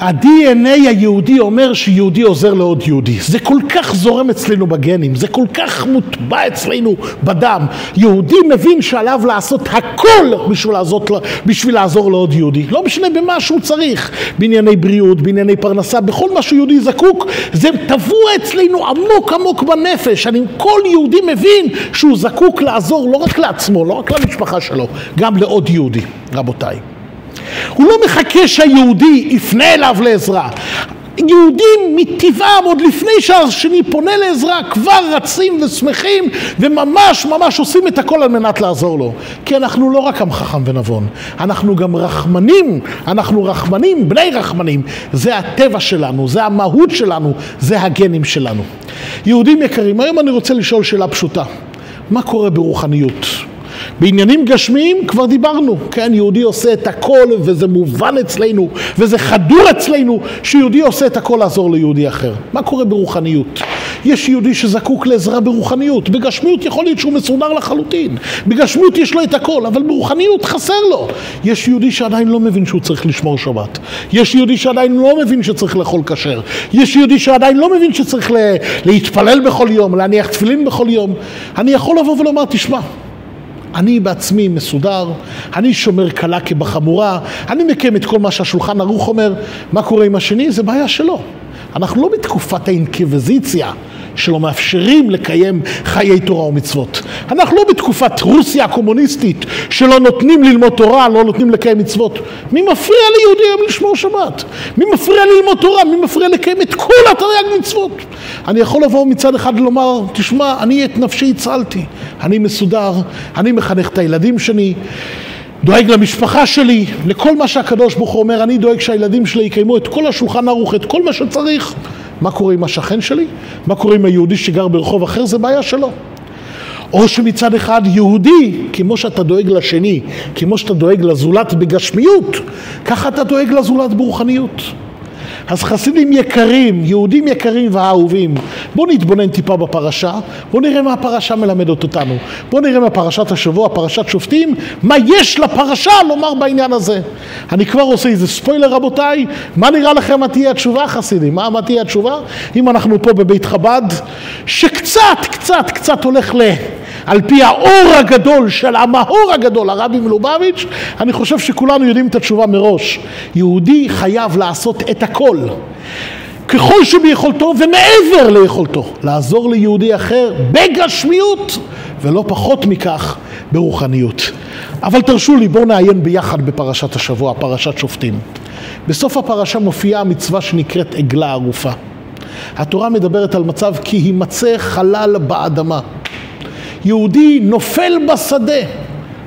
ה-DNA היהודי אומר שיהודי עוזר לעוד יהודי. זה כל כך זורם אצלנו בגנים, זה כל כך מוטבע אצלנו בדם. יהודי מבין שעליו לעשות הכל בשביל לעזור, בשביל לעזור לעוד יהודי. לא משנה במה שהוא צריך, בענייני בריאות, בענייני פרנסה, בכל מה שיהודי זקוק, זה טבוע אצלנו עמוק עמוק בנפש. אני, כל יהודי מבין שהוא זקוק לעזור לא רק לעצמו, לא רק למשפחה שלו, גם לעוד יהודי, רבותיי. הוא לא מחכה שהיהודי יפנה אליו לעזרה. יהודים מטבעם עוד לפני שהשני פונה לעזרה כבר רצים ושמחים וממש ממש עושים את הכל על מנת לעזור לו כי אנחנו לא רק עם חכם ונבון אנחנו גם רחמנים אנחנו רחמנים בני רחמנים זה הטבע שלנו זה המהות שלנו זה הגנים שלנו יהודים יקרים היום אני רוצה לשאול שאלה פשוטה מה קורה ברוחניות? בעניינים גשמיים כבר דיברנו, כן, יהודי עושה את הכל וזה מובן אצלנו וזה חדור אצלנו שיהודי עושה את הכל לעזור ליהודי אחר. מה קורה ברוחניות? יש יהודי שזקוק לעזרה ברוחניות, בגשמיות יכול להיות שהוא מסודר לחלוטין, בגשמיות יש לו את הכל, אבל ברוחניות חסר לו. יש יהודי שעדיין לא מבין שהוא צריך לשמור שבת, יש יהודי שעדיין לא מבין שצריך לאכול כשר, יש יהודי שעדיין לא מבין שצריך להתפלל בכל יום, להניח תפילין בכל יום. אני יכול לבוא ולומר, תשמע, אני בעצמי מסודר, אני שומר קלה כבחמורה, אני מקיים את כל מה שהשולחן ערוך אומר, מה קורה עם השני? זה בעיה שלו. אנחנו לא בתקופת האינקוויזיציה שלא מאפשרים לקיים חיי תורה ומצוות. אנחנו לא בתקופת רוסיה הקומוניסטית שלא נותנים ללמוד תורה, לא נותנים לקיים מצוות. מי מפריע ליהודי היום לשמור שבת? מי מפריע ללמוד תורה? מי מפריע לקיים את כל התרי"ג מצוות? אני יכול לבוא מצד אחד ולומר, תשמע, אני את נפשי הצלתי, אני מסודר, אני מחנך את הילדים שלי. דואג למשפחה שלי, לכל מה שהקדוש ברוך הוא אומר, אני דואג שהילדים שלי יקיימו את כל השולחן ערוך, את כל מה שצריך. מה קורה עם השכן שלי? מה קורה עם היהודי שגר ברחוב אחר? זה בעיה שלו. או שמצד אחד יהודי, כמו שאתה דואג לשני, כמו שאתה דואג לזולת בגשמיות, ככה אתה דואג לזולת ברוחניות. אז חסידים יקרים, יהודים יקרים ואהובים, בואו נתבונן טיפה בפרשה, בואו נראה מה הפרשה מלמדת אותנו. בואו נראה מהפרשת השבוע, פרשת שופטים, מה יש לפרשה לומר בעניין הזה. אני כבר עושה איזה ספוילר רבותיי, מה נראה לכם מה תהיה התשובה חסידים? מה, מה תהיה התשובה? אם אנחנו פה בבית חב"ד, שקצת, קצת, קצת הולך ל... על פי האור הגדול של המאור הגדול, הרבי מלובביץ', אני חושב שכולנו יודעים את התשובה מראש. יהודי חייב לעשות את הכל. ככל שביכולתו ומעבר ליכולתו, לעזור ליהודי אחר בגשמיות ולא פחות מכך ברוחניות. אבל תרשו לי, בואו נעיין ביחד בפרשת השבוע, פרשת שופטים. בסוף הפרשה מופיעה המצווה שנקראת עגלה ערופה. התורה מדברת על מצב כי יימצא חלל באדמה. יהודי נופל בשדה,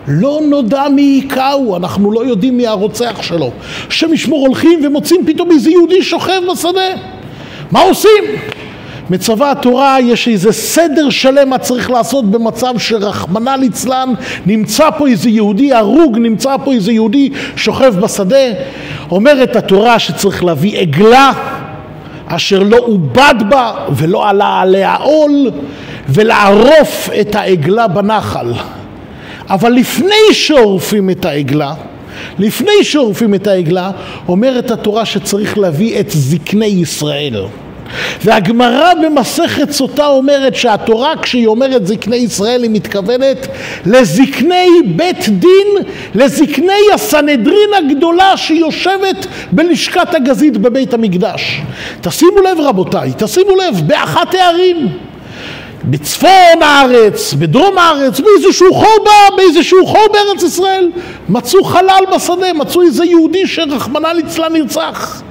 לא נודע מי היכהו, אנחנו לא יודעים מי הרוצח שלו. השם ישמור הולכים ומוצאים פתאום איזה יהודי שוכב בשדה. מה עושים? מצווה התורה יש איזה סדר שלם מה צריך לעשות במצב שרחמנא ליצלן נמצא פה איזה יהודי הרוג, נמצא פה איזה יהודי שוכב בשדה. אומרת התורה שצריך להביא עגלה אשר לא עובד בה ולא עלה עליה עול ולערוף את העגלה בנחל. אבל לפני שעורפים את העגלה, לפני שעורפים את העגלה, אומרת התורה שצריך להביא את זקני ישראל. והגמרא במסכת סוטה אומרת שהתורה כשהיא אומרת זקני ישראל היא מתכוונת לזקני בית דין, לזקני הסנהדרין הגדולה שיושבת בלשכת הגזית בבית המקדש. תשימו לב רבותיי, תשימו לב, באחת הערים בצפון הארץ, בדרום הארץ, באיזשהו חור, באיזשהו חור בארץ ישראל, מצאו חלל בשדה, מצאו איזה יהודי שרחמנא ליצלן נרצח.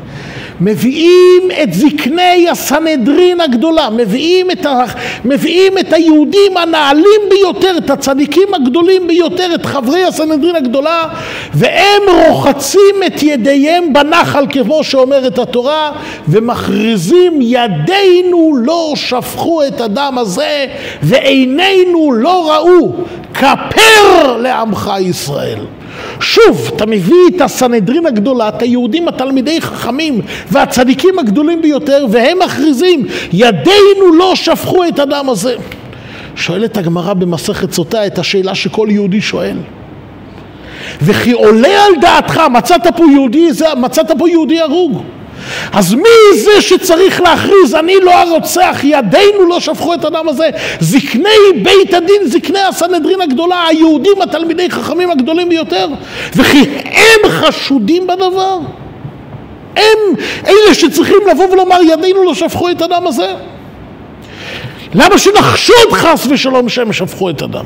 מביאים את זקני הסנהדרין הגדולה, מביאים את, ה, מביאים את היהודים הנעלים ביותר, את הצדיקים הגדולים ביותר, את חברי הסנהדרין הגדולה, והם רוחצים את ידיהם בנחל כמו שאומרת התורה, ומכריזים ידינו לא שפכו את הדם הזה, ועינינו לא ראו, כפר לעמך ישראל. שוב, אתה מביא את הסנהדרין הגדולה, את היהודים התלמידי חכמים והצדיקים הגדולים ביותר, והם מכריזים, ידינו לא שפכו את הדם הזה. שואלת הגמרא במסכת סוטה את השאלה שכל יהודי שואל. וכי עולה על דעתך, מצאת פה יהודי, מצאת פה יהודי הרוג. אז מי זה שצריך להכריז אני לא הרוצח, ידינו לא שפכו את הדם הזה? זקני בית הדין, זקני הסנהדרין הגדולה, היהודים התלמידי חכמים הגדולים ביותר, וכי הם חשודים בדבר? הם אלה שצריכים לבוא ולומר ידינו לא שפכו את הדם הזה? למה שנחשוד חס ושלום שהם שפכו את הדם?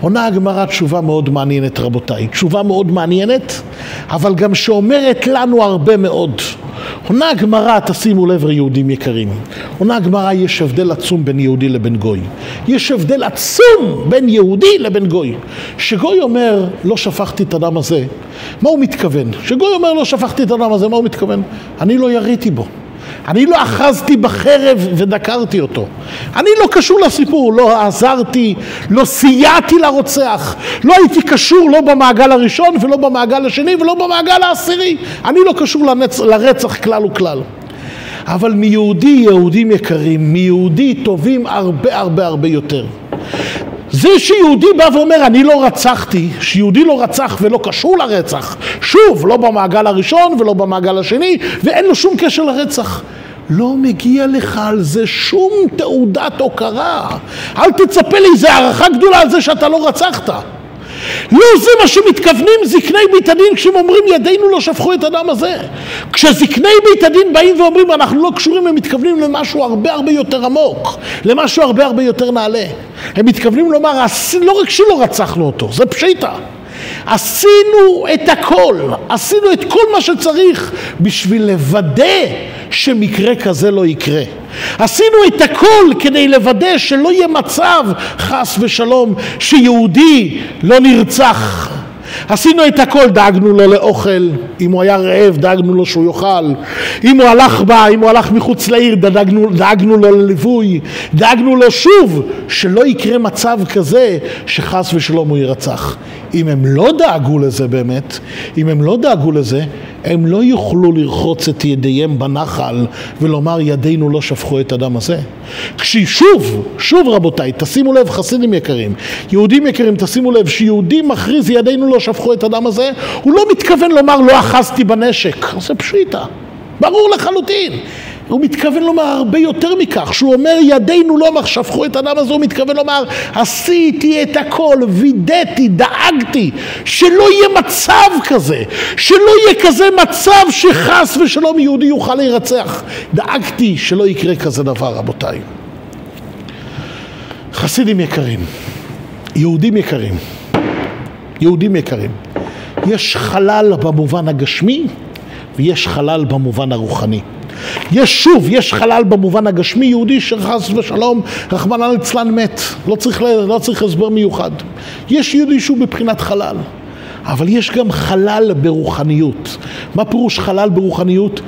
עונה הגמרא תשובה מאוד מעניינת רבותיי, תשובה מאוד מעניינת, אבל גם שאומרת לנו הרבה מאוד. עונה הגמרא, תשימו לב יהודים יקרים, עונה הגמרא יש הבדל עצום בין יהודי לבין גוי. יש הבדל עצום בין יהודי לבין גוי. שגוי אומר לא שפכתי את הדם הזה, מה הוא מתכוון? שגוי אומר לא שפכתי את הדם הזה, מה הוא מתכוון? אני לא יריתי בו. אני לא אחזתי בחרב ודקרתי אותו. אני לא קשור לסיפור, לא עזרתי, לא סייעתי לרוצח, לא הייתי קשור לא במעגל הראשון ולא במעגל השני ולא במעגל העשירי. אני לא קשור לנצ... לרצח כלל וכלל. אבל מיהודי, יהודים יקרים, מיהודי טובים הרבה הרבה הרבה יותר. זה שיהודי בא ואומר אני לא רצחתי, שיהודי לא רצח ולא קשור לרצח, שוב, לא במעגל הראשון ולא במעגל השני, ואין לו שום קשר לרצח. לא מגיע לך על זה שום תעודת הוקרה. אל תצפה לאיזה הערכה גדולה על זה שאתה לא רצחת. לא זה מה שמתכוונים זקני בית הדין כשהם אומרים ידינו לא שפכו את הדם הזה. כשזקני בית הדין באים ואומרים אנחנו לא קשורים הם מתכוונים למשהו הרבה הרבה יותר עמוק, למשהו הרבה הרבה יותר נעלה. הם מתכוונים לומר לא רק שלא רצחנו אותו, זה פשיטה. עשינו את הכל, עשינו את כל מה שצריך בשביל לוודא שמקרה כזה לא יקרה. עשינו את הכל כדי לוודא שלא יהיה מצב, חס ושלום, שיהודי לא נרצח. עשינו את הכל, דאגנו לו לאוכל, אם הוא היה רעב דאגנו לו שהוא יאכל, אם הוא הלך בה, אם הוא הלך מחוץ לעיר דאגנו, דאגנו לו לליווי, דאגנו לו שוב שלא יקרה מצב כזה שחס ושלום הוא יירצח. אם הם לא דאגו לזה באמת, אם הם לא דאגו לזה, הם לא יוכלו לרחוץ את ידיהם בנחל ולומר ידינו לא שפכו את הדם הזה. כששוב, שוב רבותיי, תשימו לב חסידים יקרים, יהודים יקרים, תשימו לב, שיהודי מכריז ידינו לא שפכו את הדם הזה, הוא לא מתכוון לומר לא אחזתי בנשק, זה פשיטה, ברור לחלוטין. הוא מתכוון לומר הרבה יותר מכך, שהוא אומר ידינו לא שפכו את הדם הזה, הוא מתכוון לומר עשיתי את הכל, וידאתי, דאגתי, שלא יהיה מצב כזה, שלא יהיה כזה מצב שחס ושלום יהודי יוכל להירצח. דאגתי שלא יקרה כזה דבר רבותיי. חסידים יקרים, יהודים יקרים, יהודים יקרים, יש חלל במובן הגשמי ויש חלל במובן הרוחני. יש שוב, יש חלל במובן הגשמי, יהודי שחס ושלום, רחמנא ליצלן מת, לא צריך, לא צריך הסבר מיוחד. יש יהודי שהוא בבחינת חלל, אבל יש גם חלל ברוחניות. מה פירוש חלל ברוחניות?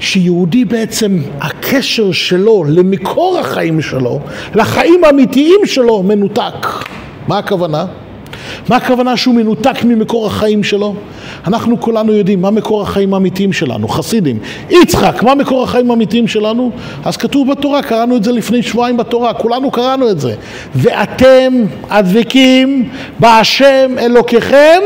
שיהודי בעצם, הקשר שלו למקור החיים שלו, לחיים האמיתיים שלו, מנותק. מה הכוונה? מה הכוונה שהוא מנותק ממקור החיים שלו? אנחנו כולנו יודעים מה מקור החיים האמיתיים שלנו, חסידים. יצחק, מה מקור החיים האמיתיים שלנו? אז כתוב בתורה, קראנו את זה לפני שבועיים בתורה, כולנו קראנו את זה. ואתם הדבקים בהשם אלוקיכם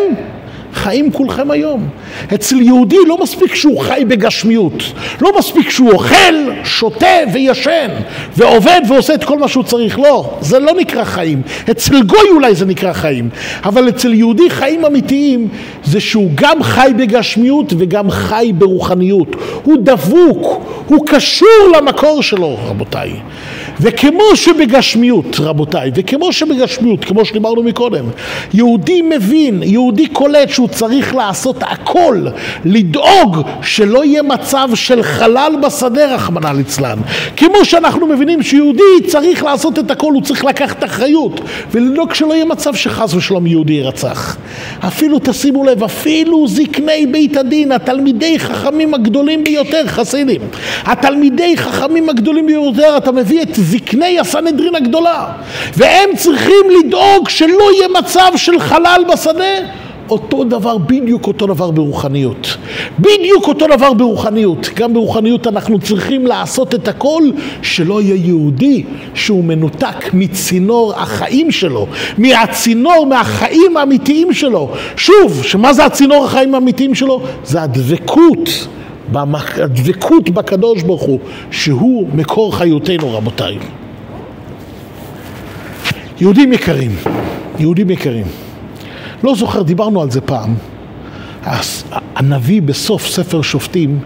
חיים כולכם היום. אצל יהודי לא מספיק שהוא חי בגשמיות, לא מספיק שהוא אוכל, שותה וישן, ועובד ועושה את כל מה שהוא צריך, לא, זה לא נקרא חיים. אצל גוי אולי זה נקרא חיים, אבל אצל יהודי חיים אמיתיים זה שהוא גם חי בגשמיות וגם חי ברוחניות. הוא דבוק, הוא קשור למקור שלו, רבותיי. וכמו שבגשמיות, רבותיי, וכמו שבגשמיות, כמו שדיברנו מקודם, יהודי מבין, יהודי קולט שהוא צריך לעשות הכל, לדאוג שלא יהיה מצב של חלל בשדה, רחמנא ליצלן. כמו שאנחנו מבינים שיהודי צריך לעשות את הכל, הוא צריך לקחת אחריות, ולדאוג שלא יהיה מצב שחס ושלום יהודי ירצח. אפילו, תשימו לב, אפילו זקני בית הדין, התלמידי חכמים הגדולים ביותר, חסידים, התלמידי חכמים הגדולים ביותר, אתה מביא את זקני הסנהדרין הגדולה, והם צריכים לדאוג שלא יהיה מצב של חלל בשדה. אותו דבר, בדיוק אותו דבר ברוחניות. בדיוק אותו דבר ברוחניות. גם ברוחניות אנחנו צריכים לעשות את הכל שלא יהיה יהודי שהוא מנותק מצינור החיים שלו, מהצינור, מהחיים האמיתיים שלו. שוב, שמה זה הצינור החיים האמיתיים שלו? זה הדבקות הדבקות בקדוש ברוך הוא, שהוא מקור חיותנו רבותיי. יהודים יקרים, יהודים יקרים, לא זוכר, דיברנו על זה פעם, הנביא בסוף ספר שופטים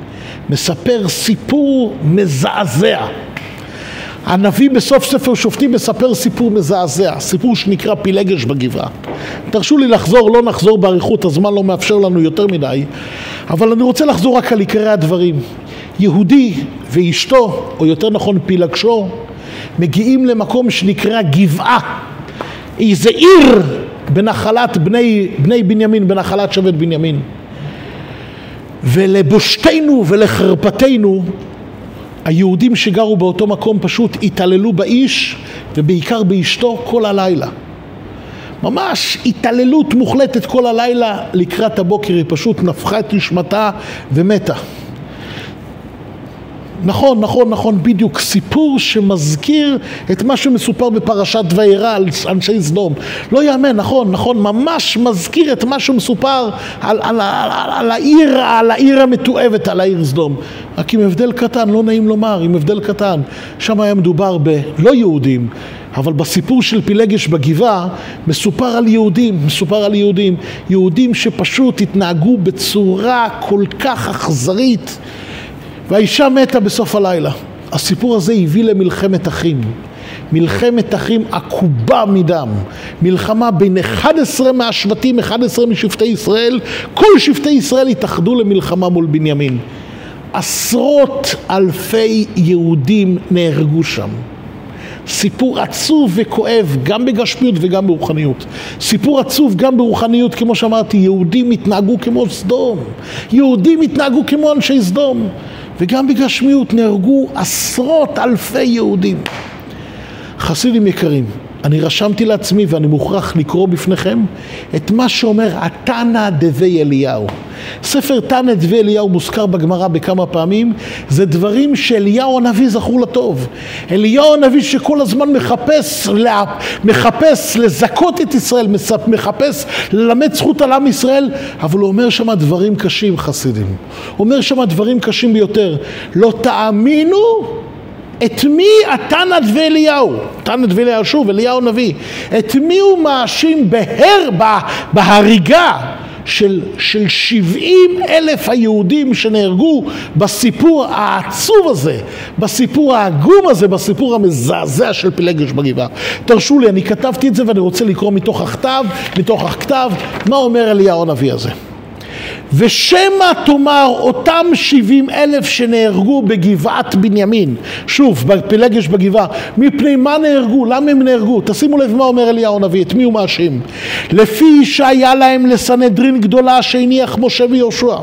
מספר סיפור מזעזע. הנביא בסוף ספר שופטים מספר סיפור מזעזע, סיפור שנקרא פילגש בגבעה. תרשו לי לחזור, לא נחזור באריכות, הזמן לא מאפשר לנו יותר מדי, אבל אני רוצה לחזור רק על עיקרי הדברים. יהודי ואשתו, או יותר נכון פילגשו, מגיעים למקום שנקרא גבעה, איזה עיר בנחלת בני, בני בנימין, בנחלת שבט בנימין. ולבושתנו ולחרפתנו היהודים שגרו באותו מקום פשוט התעללו באיש ובעיקר באשתו כל הלילה. ממש התעללות מוחלטת כל הלילה לקראת הבוקר, היא פשוט נפחה את נשמתה ומתה. נכון, נכון, נכון, בדיוק, סיפור שמזכיר את מה שמסופר בפרשת וירא על אנשי סדום. לא יאמן, נכון, נכון, ממש מזכיר את מה שמסופר על, על, על, על, על, העיר, על העיר המתועבת, על העיר סדום. רק עם הבדל קטן, לא נעים לומר, עם הבדל קטן. שם היה מדובר בלא יהודים, אבל בסיפור של פילגש בגבעה מסופר על יהודים, מסופר על יהודים, יהודים שפשוט התנהגו בצורה כל כך אכזרית והאישה מתה בסוף הלילה. הסיפור הזה הביא למלחמת אחים. מלחמת אחים עקובה מדם, מלחמה בין 11 מהשבטים, 11 משבטי ישראל, כל שבטי ישראל התאחדו למלחמה מול בנימין. עשרות אלפי יהודים נהרגו שם. סיפור עצוב וכואב גם בגשמיות וגם ברוחניות. סיפור עצוב גם ברוחניות, כמו שאמרתי, יהודים התנהגו כמו סדום. יהודים התנהגו כמו אנשי סדום. וגם בגשמיות נהרגו עשרות אלפי יהודים. חסידים יקרים, אני רשמתי לעצמי ואני מוכרח לקרוא בפניכם את מה שאומר התנא דבי אליהו. ספר תנא דבי אליהו מוזכר בגמרא בכמה פעמים, זה דברים שאליהו הנביא זכור לטוב. אליהו הנביא שכל הזמן מחפש, מחפש לזכות את ישראל, מחפש ללמד זכות על עם ישראל, אבל הוא אומר שם דברים קשים חסידים. הוא אומר שם דברים קשים ביותר. לא תאמינו את מי התנא דבי אליהו, תנא דבי אליהו שוב, אליהו נביא, את מי הוא מאשים בהר, בהריגה של, של 70 אלף היהודים שנהרגו בסיפור העצוב הזה, בסיפור העגום הזה, בסיפור המזעזע של פילגש בגבעה. תרשו לי, אני כתבתי את זה ואני רוצה לקרוא מתוך הכתב, מתוך הכתב, מה אומר אליהו הנביא הזה. ושמא תאמר אותם שבעים אלף שנהרגו בגבעת בנימין, שוב, בפלגש בגבעה, מפני מה נהרגו? למה הם נהרגו? תשימו לב מה אומר אליהו הנביא, את מי הוא מאשים? לפי שהיה להם לסנהדרין גדולה שהניח משה ויהושע.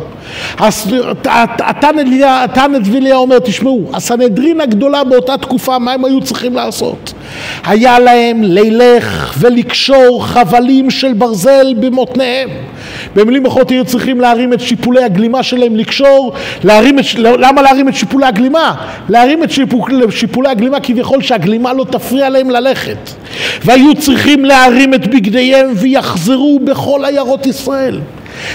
התנא אליהו אומר, תשמעו, הסנהדרין הגדולה באותה תקופה, מה הם היו צריכים לעשות? היה להם לילך ולקשור חבלים של ברזל במותניהם. במילים אחרות היו צריכים להרים את שיפולי הגלימה שלהם, לקשור, להרים את, למה להרים את שיפולי הגלימה? להרים את שיפול, שיפולי הגלימה כביכול שהגלימה לא תפריע להם ללכת. והיו צריכים להרים את בגדיהם ויחזרו בכל עיירות ישראל.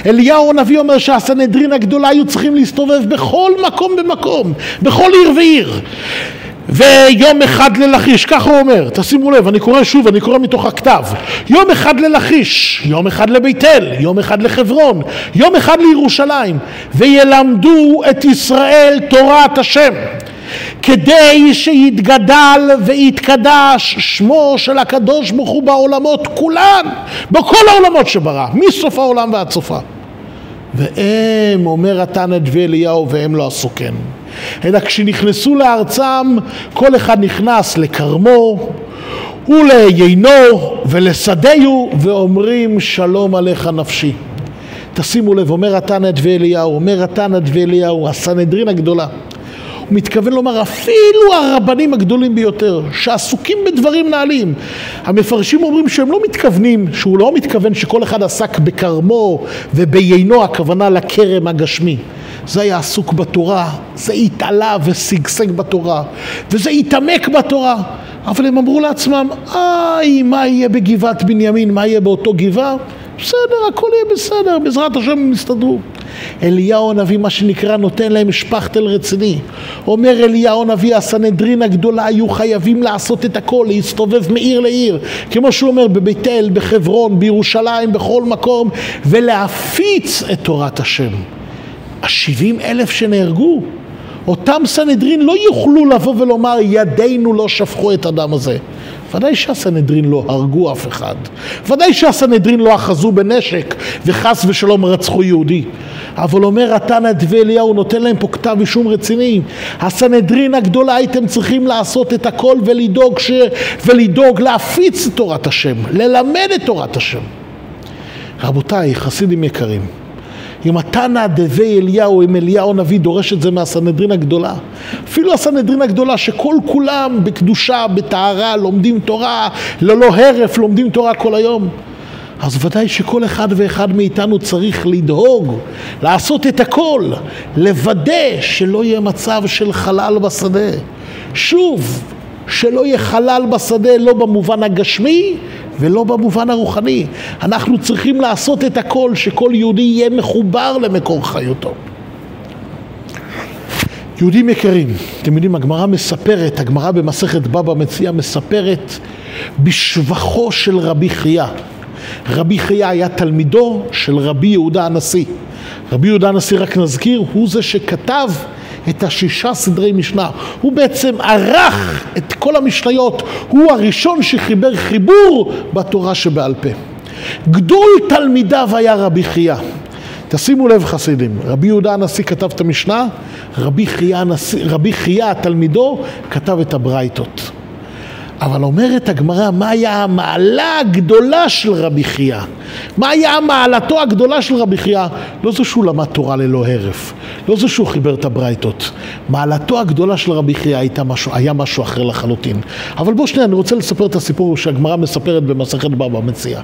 אליהו הנביא אומר שהסנהדרין הגדולה היו צריכים להסתובב בכל מקום במקום, בכל עיר ועיר. ויום אחד ללכיש, ככה הוא אומר, תשימו לב, אני קורא שוב, אני קורא מתוך הכתב. יום אחד ללכיש, יום אחד לבית אל, יום אחד לחברון, יום אחד לירושלים, וילמדו את ישראל תורת השם. כדי שיתגדל ויתקדש שמו של הקדוש ברוך הוא בעולמות כולן, בכל העולמות שברא, מסוף העולם ועד סופה. והם, אומר התנא דבי אליהו, והם לא עשו כן. אלא כשנכנסו לארצם, כל אחד נכנס לכרמו וליינו ולשדהו, ואומרים שלום עליך נפשי. תשימו לב, אומר התנא דבי אליהו, אומר התנא דבי אליהו, הסנהדרין הגדולה. הוא מתכוון לומר אפילו הרבנים הגדולים ביותר שעסוקים בדברים נעלים המפרשים אומרים שהם לא מתכוונים שהוא לא מתכוון שכל אחד עסק בכרמו וביינו הכוונה לכרם הגשמי זה היה עסוק בתורה, זה התעלה ושגשג בתורה, וזה התעמק בתורה. אבל הם אמרו לעצמם, איי, מה יהיה בגבעת בנימין, מה יהיה באותו גבעה? בסדר, הכל יהיה בסדר, בעזרת השם הם יסתדרו. אליהו הנביא, מה שנקרא, נותן להם שפכטל רציני. אומר אליהו הנביא, הסנהדרין הגדולה היו חייבים לעשות את הכל, להסתובב מעיר לעיר, כמו שהוא אומר, בבית אל, בחברון, בירושלים, בכל מקום, ולהפיץ את תורת השם. השבעים אלף שנהרגו, אותם סנהדרין לא יוכלו לבוא ולומר ידינו לא שפכו את הדם הזה. ודאי שהסנהדרין לא הרגו אף אחד. ודאי שהסנהדרין לא אחזו בנשק וחס ושלום רצחו יהודי. אבל אומר התנא דבי אליהו, נותן להם פה כתב אישום רציני. הסנהדרין הגדולה הייתם צריכים לעשות את הכל ולדאוג, ש... ולדאוג להפיץ את תורת השם, ללמד את תורת השם. רבותיי, חסידים יקרים, אם התנא דבי אליהו, אם אליהו הנביא דורש את זה מהסנהדרין הגדולה. אפילו הסנהדרין הגדולה שכל כולם בקדושה, בטהרה, לומדים תורה, ללא הרף לומדים תורה כל היום. אז ודאי שכל אחד ואחד מאיתנו צריך לדאוג, לעשות את הכל, לוודא שלא יהיה מצב של חלל בשדה. שוב, שלא יהיה חלל בשדה לא במובן הגשמי ולא במובן הרוחני. אנחנו צריכים לעשות את הכל שכל יהודי יהיה מחובר למקור חיותו. יהודים יקרים, אתם יודעים, הגמרא מספרת, הגמרא במסכת בבא מציע מספרת בשבחו של רבי חייא. רבי חייא היה תלמידו של רבי יהודה הנשיא. רבי יהודה הנשיא, רק נזכיר, הוא זה שכתב את השישה סדרי משנה. הוא בעצם ערך את כל המשניות, הוא הראשון שחיבר חיבור בתורה שבעל פה. גדול תלמידיו היה רבי חייא. תשימו לב חסידים, רבי יהודה הנשיא כתב את המשנה, רבי חייא, תלמידו כתב את הברייתות. אבל אומרת הגמרא, מה היה המעלה הגדולה של רבי חייא? מה היה מעלתו הגדולה של רבי חייא? לא זה שהוא למד תורה ללא הרף, לא זה שהוא חיבר את הברייתות. מעלתו הגדולה של רבי חייא היה משהו אחר לחלוטין. אבל בוא שנייה, אני רוצה לספר את הסיפור שהגמרא מספרת במסכת בבא מציע.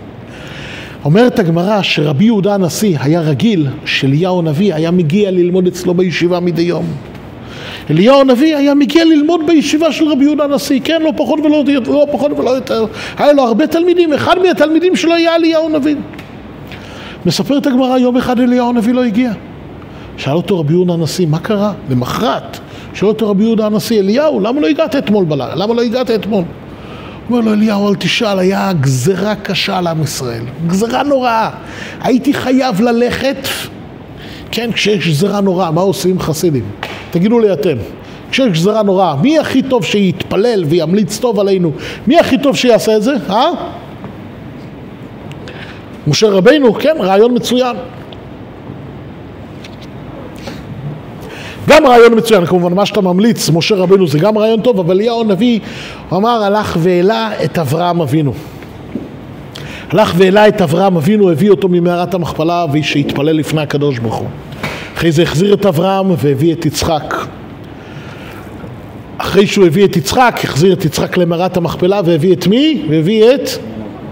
אומרת הגמרא שרבי יהודה הנשיא היה רגיל שאליהו הנביא היה מגיע ללמוד אצלו בישיבה מדי יום. אליהו הנביא היה מגיע ללמוד בישיבה של רבי יהודה הנשיא, כן, לא פחות ולא, לא פחות ולא יותר. היה לו הרבה תלמידים, אחד מהתלמידים שלו היה אליהו הנביא. מספרת הגמרא, יום אחד אליהו הנביא לא הגיע. שאל אותו רבי יהודה הנשיא, מה קרה? למחרת, שאל אותו רבי יהודה הנשיא, אליהו, למה לא הגעת אתמול בלילה? למה לא הגעת אתמול? אומר לו אליהו, אל תשאל, היה גזרה קשה על עם ישראל. גזרה נוראה. הייתי חייב ללכת, כן, כשיש גזרה נוראה, מה עושים חסידים? תגידו לי אתם. כשיש גזרה נוראה, מי הכי טוב שיתפלל וימליץ טוב עלינו? מי הכי טוב שיעשה את זה? אה? משה רבינו, כן, רעיון מצוין. גם רעיון מצוין, כמובן, מה שאתה ממליץ, משה רבינו זה גם רעיון טוב, אבל אליהו הנביא, אמר, הלך והעלה את אברהם אבינו. הלך והעלה את אברהם אבינו, הביא אותו ממערת המכפלה, ושהתפלל לפני הקדוש ברוך הוא. אחרי זה החזיר את אברהם והביא את יצחק. אחרי שהוא הביא את יצחק, החזיר את יצחק למערת המכפלה והביא את מי? והביא את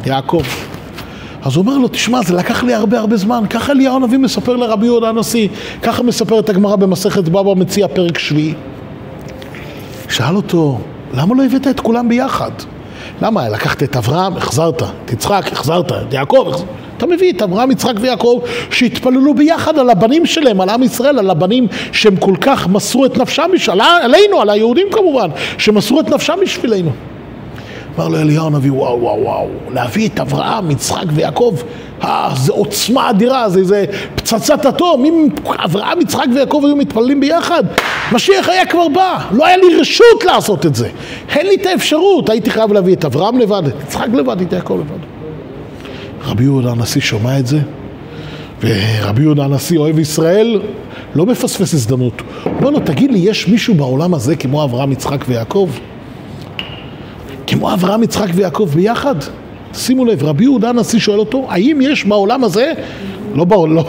יעקב. אז הוא אומר לו, תשמע, זה לקח לי הרבה הרבה זמן. ככה אליהו הנביא מספר לרבי יהודה הנשיא. ככה מספרת הגמרא במסכת בבא מציע פרק שביעי. שאל אותו, למה לא הבאת את כולם ביחד? למה? לקחת את אברהם, החזרת, את יצחק, החזרת, את יעקב, החזרת. אתה מביא את אברהם, יצחק ויעקב שהתפללו ביחד על הבנים שלהם, על עם ישראל, על הבנים שהם כל כך מסרו את נפשם עלינו, על היהודים כמובן, שמסרו את נפשם בשבילנו. אמר לו אליהו הנביא, וואו, וואו, וואו, להביא את אברהם, יצחק ויעקב, אה, זה עוצמה אדירה, זה, זה פצצת אטום, אם אברהם, יצחק ויעקב היו מתפללים ביחד, משיח היה כבר בא, לא היה לי רשות לעשות את זה, אין לי את האפשרות, הייתי חייב להביא את אברהם לבד, את יצחק לבד, את יעקב לבד. רבי יהודה הנשיא שומע את זה, ורבי יהודה הנשיא אוהב ישראל, לא מפספס הזדמנות. אומר לו, תגיד לי, יש מישהו בעולם הזה כמו אברהם, יצחק ויעקב? כמו אברהם, יצחק ויעקב ביחד? שימו לב, רבי יהודה הנשיא שואל אותו, האם יש בעולם הזה, לא, לא, לא,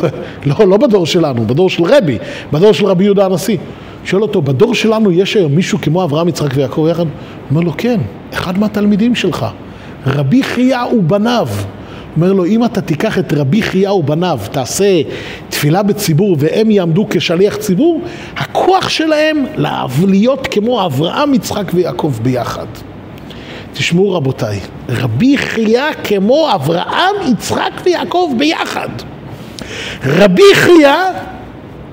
לא, לא בדור שלנו, בדור של רבי, בדור של רבי יהודה הנשיא, שואל אותו, בדור שלנו יש היום מישהו כמו אברהם, יצחק ויעקב יחד? אומר לו, כן, אחד מהתלמידים שלך, רבי חייא ובניו. אומר לו, אם אתה תיקח את רבי חייא ובניו, תעשה תפילה בציבור והם יעמדו כשליח ציבור, הכוח שלהם להיות כמו אברהם, יצחק ויעקב ביחד. תשמעו רבותיי, רבי חייא כמו אברהם, יצחק ויעקב ביחד. רבי חייא,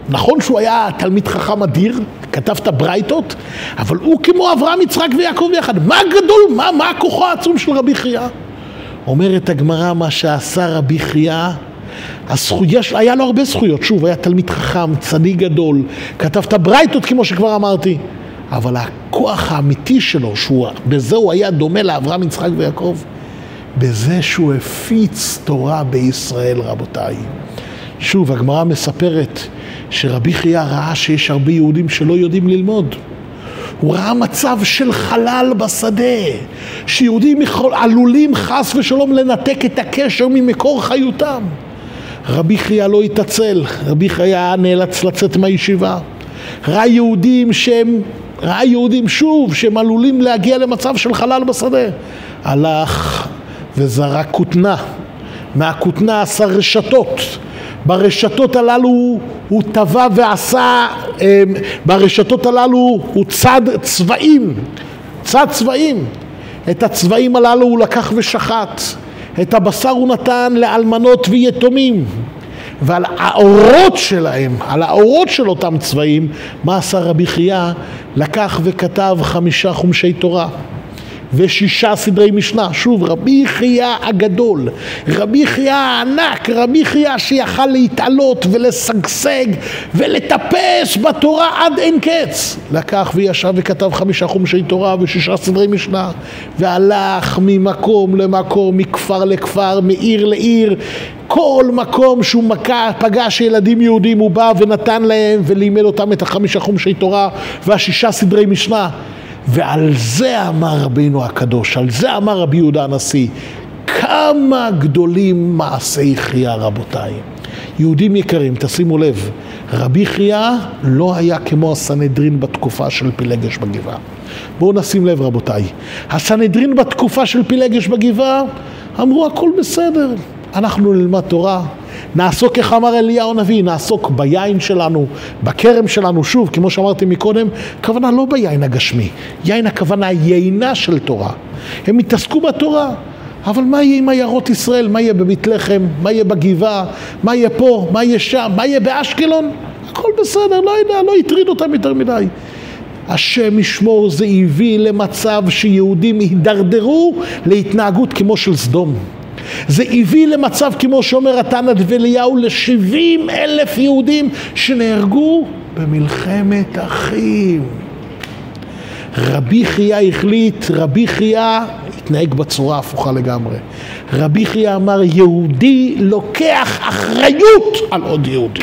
נכון שהוא היה תלמיד חכם אדיר, כתב את הברייתות, אבל הוא כמו אברהם, יצחק ויעקב ביחד. מה גדול, מה, מה הכוחו העצום של רבי חייא? אומרת הגמרא, מה שעשה רבי חייא, הזכויה, היה לו הרבה זכויות, שוב, היה תלמיד חכם, צדיק גדול, כתב את הברייתות כמו שכבר אמרתי, אבל הכוח האמיתי שלו, שבזה הוא היה דומה לאברהם, יצחק ויעקב, בזה שהוא הפיץ תורה בישראל, רבותיי. שוב, הגמרא מספרת שרבי חייא ראה שיש הרבה יהודים שלא יודעים ללמוד. הוא ראה מצב של חלל בשדה, שיהודים עלולים חס ושלום לנתק את הקשר ממקור חיותם. רבי חייא לא התעצל, רבי חייא נאלץ לצאת מהישיבה. ראה יהודים שהם, ראה יהודים שוב שהם עלולים להגיע למצב של חלל בשדה. הלך וזרק כותנה, מהכותנה עשה רשתות. ברשתות הללו הוא טבע ועשה, אמ, ברשתות הללו הוא צד צבעים, צד צבעים. את הצבעים הללו הוא לקח ושחט. את הבשר הוא נתן לאלמנות ויתומים. ועל האורות שלהם, על האורות של אותם צבעים, מה עשה רבי חייא? לקח וכתב חמישה חומשי תורה. ושישה סדרי משנה. שוב, רבי חייא הגדול, רבי חייא הענק, רבי חייא שיכל להתעלות ולשגשג ולטפס בתורה עד אין קץ. לקח וישב וכתב חמישה חומשי תורה ושישה סדרי משנה, והלך ממקום למקום, מכפר לכפר, מעיר לעיר, כל מקום שהוא מכה, פגש ילדים יהודים הוא בא ונתן להם ולימד אותם את החמישה חומשי תורה והשישה סדרי משנה. ועל זה אמר רבינו הקדוש, על זה אמר רבי יהודה הנשיא, כמה גדולים מעשי חייא רבותיי. יהודים יקרים, תשימו לב, רבי חייא לא היה כמו הסנהדרין בתקופה של פילגש בגבעה. בואו נשים לב רבותיי, הסנהדרין בתקופה של פילגש בגבעה אמרו הכל בסדר, אנחנו נלמד תורה, נעסוק, איך אמר אליהו הנביא, נעסוק ביין שלנו, בכרם שלנו, שוב, כמו שאמרתי מקודם, הכוונה לא ביין הגשמי, יין הכוונה יינה של תורה. הם התעסקו בתורה, אבל מה יהיה עם עיירות ישראל? מה יהיה בבית לחם? מה יהיה בגבעה? מה יהיה פה? מה יהיה שם? מה יהיה באשקלון? הכל בסדר, לא יודע, לא הטריד אותם יותר מדי. השם ישמור זה הביא למצב שיהודים הידרדרו להתנהגות כמו של סדום. זה הביא למצב, כמו שאומר התנא דבליהו, ל-70 אלף יהודים שנהרגו במלחמת אחים. רבי חייא החליט, רבי חייא התנהג בצורה הפוכה לגמרי. רבי חייא אמר, יהודי לוקח אחריות על עוד יהודי.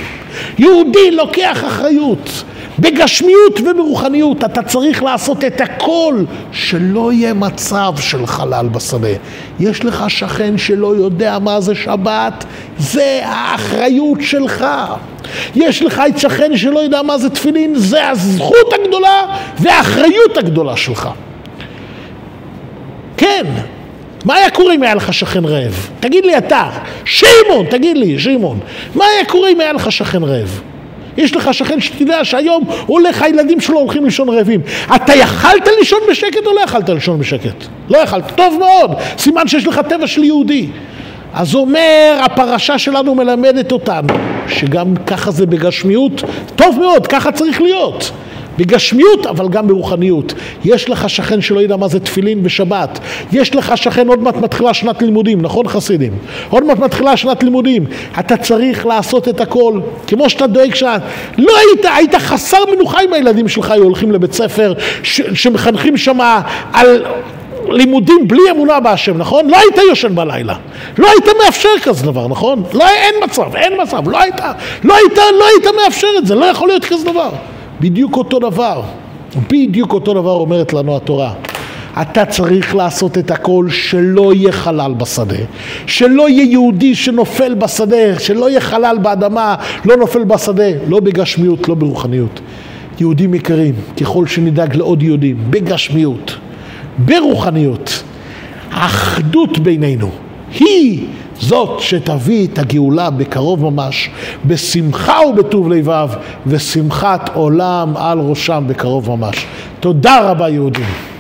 יהודי לוקח אחריות. בגשמיות וברוחניות אתה צריך לעשות את הכל שלא יהיה מצב של חלל בשדה. יש לך שכן שלא יודע מה זה שבת, זה האחריות שלך. יש לך את שכן שלא יודע מה זה תפילין, זה הזכות הגדולה והאחריות הגדולה שלך. כן, מה היה קורה אם היה לך שכן רעב? תגיד לי אתה, שמעון, תגיד לי, שמעון, מה היה קורה אם היה לך שכן רעב? יש לך שכן שתדע שהיום הולך, הילדים שלו הולכים לישון רעבים. אתה יכלת לישון בשקט או לא יכלת לישון בשקט? לא יכלת, טוב מאוד, סימן שיש לך טבע של יהודי. אז אומר, הפרשה שלנו מלמדת אותנו, שגם ככה זה בגשמיות, טוב מאוד, ככה צריך להיות. בגשמיות אבל גם ברוחניות. יש לך שכן שלא ידע מה זה תפילין בשבת. יש לך שכן, עוד מעט מתחילה שנת לימודים, נכון חסידים? עוד מעט מתחילה שנת לימודים. אתה צריך לעשות את הכל, כמו שאתה דואג שאת. לא היית, היית חסר מנוחה אם הילדים שלך היו הולכים לבית ספר ש, שמחנכים שם על... לימודים בלי אמונה בהשם, נכון? לא היית יושן בלילה. לא היית מאפשר כזה דבר, נכון? לא, אין מצב, אין מצב. לא היית, לא היית, לא היית מאפשר את זה, לא יכול להיות כזה דבר. בדיוק אותו דבר, בדיוק אותו דבר אומרת לנו התורה. אתה צריך לעשות את הכל שלא יהיה חלל בשדה, שלא יהיה יהודי שנופל בשדה, שלא יהיה חלל באדמה, לא נופל בשדה, לא בגשמיות, לא ברוחניות. יהודים יקרים, ככל שנדאג לעוד יהודים, בגשמיות, ברוחניות, האחדות בינינו היא זאת שתביא את הגאולה בקרוב ממש, בשמחה ובטוב לבב, ושמחת עולם על ראשם בקרוב ממש. תודה רבה יהודים.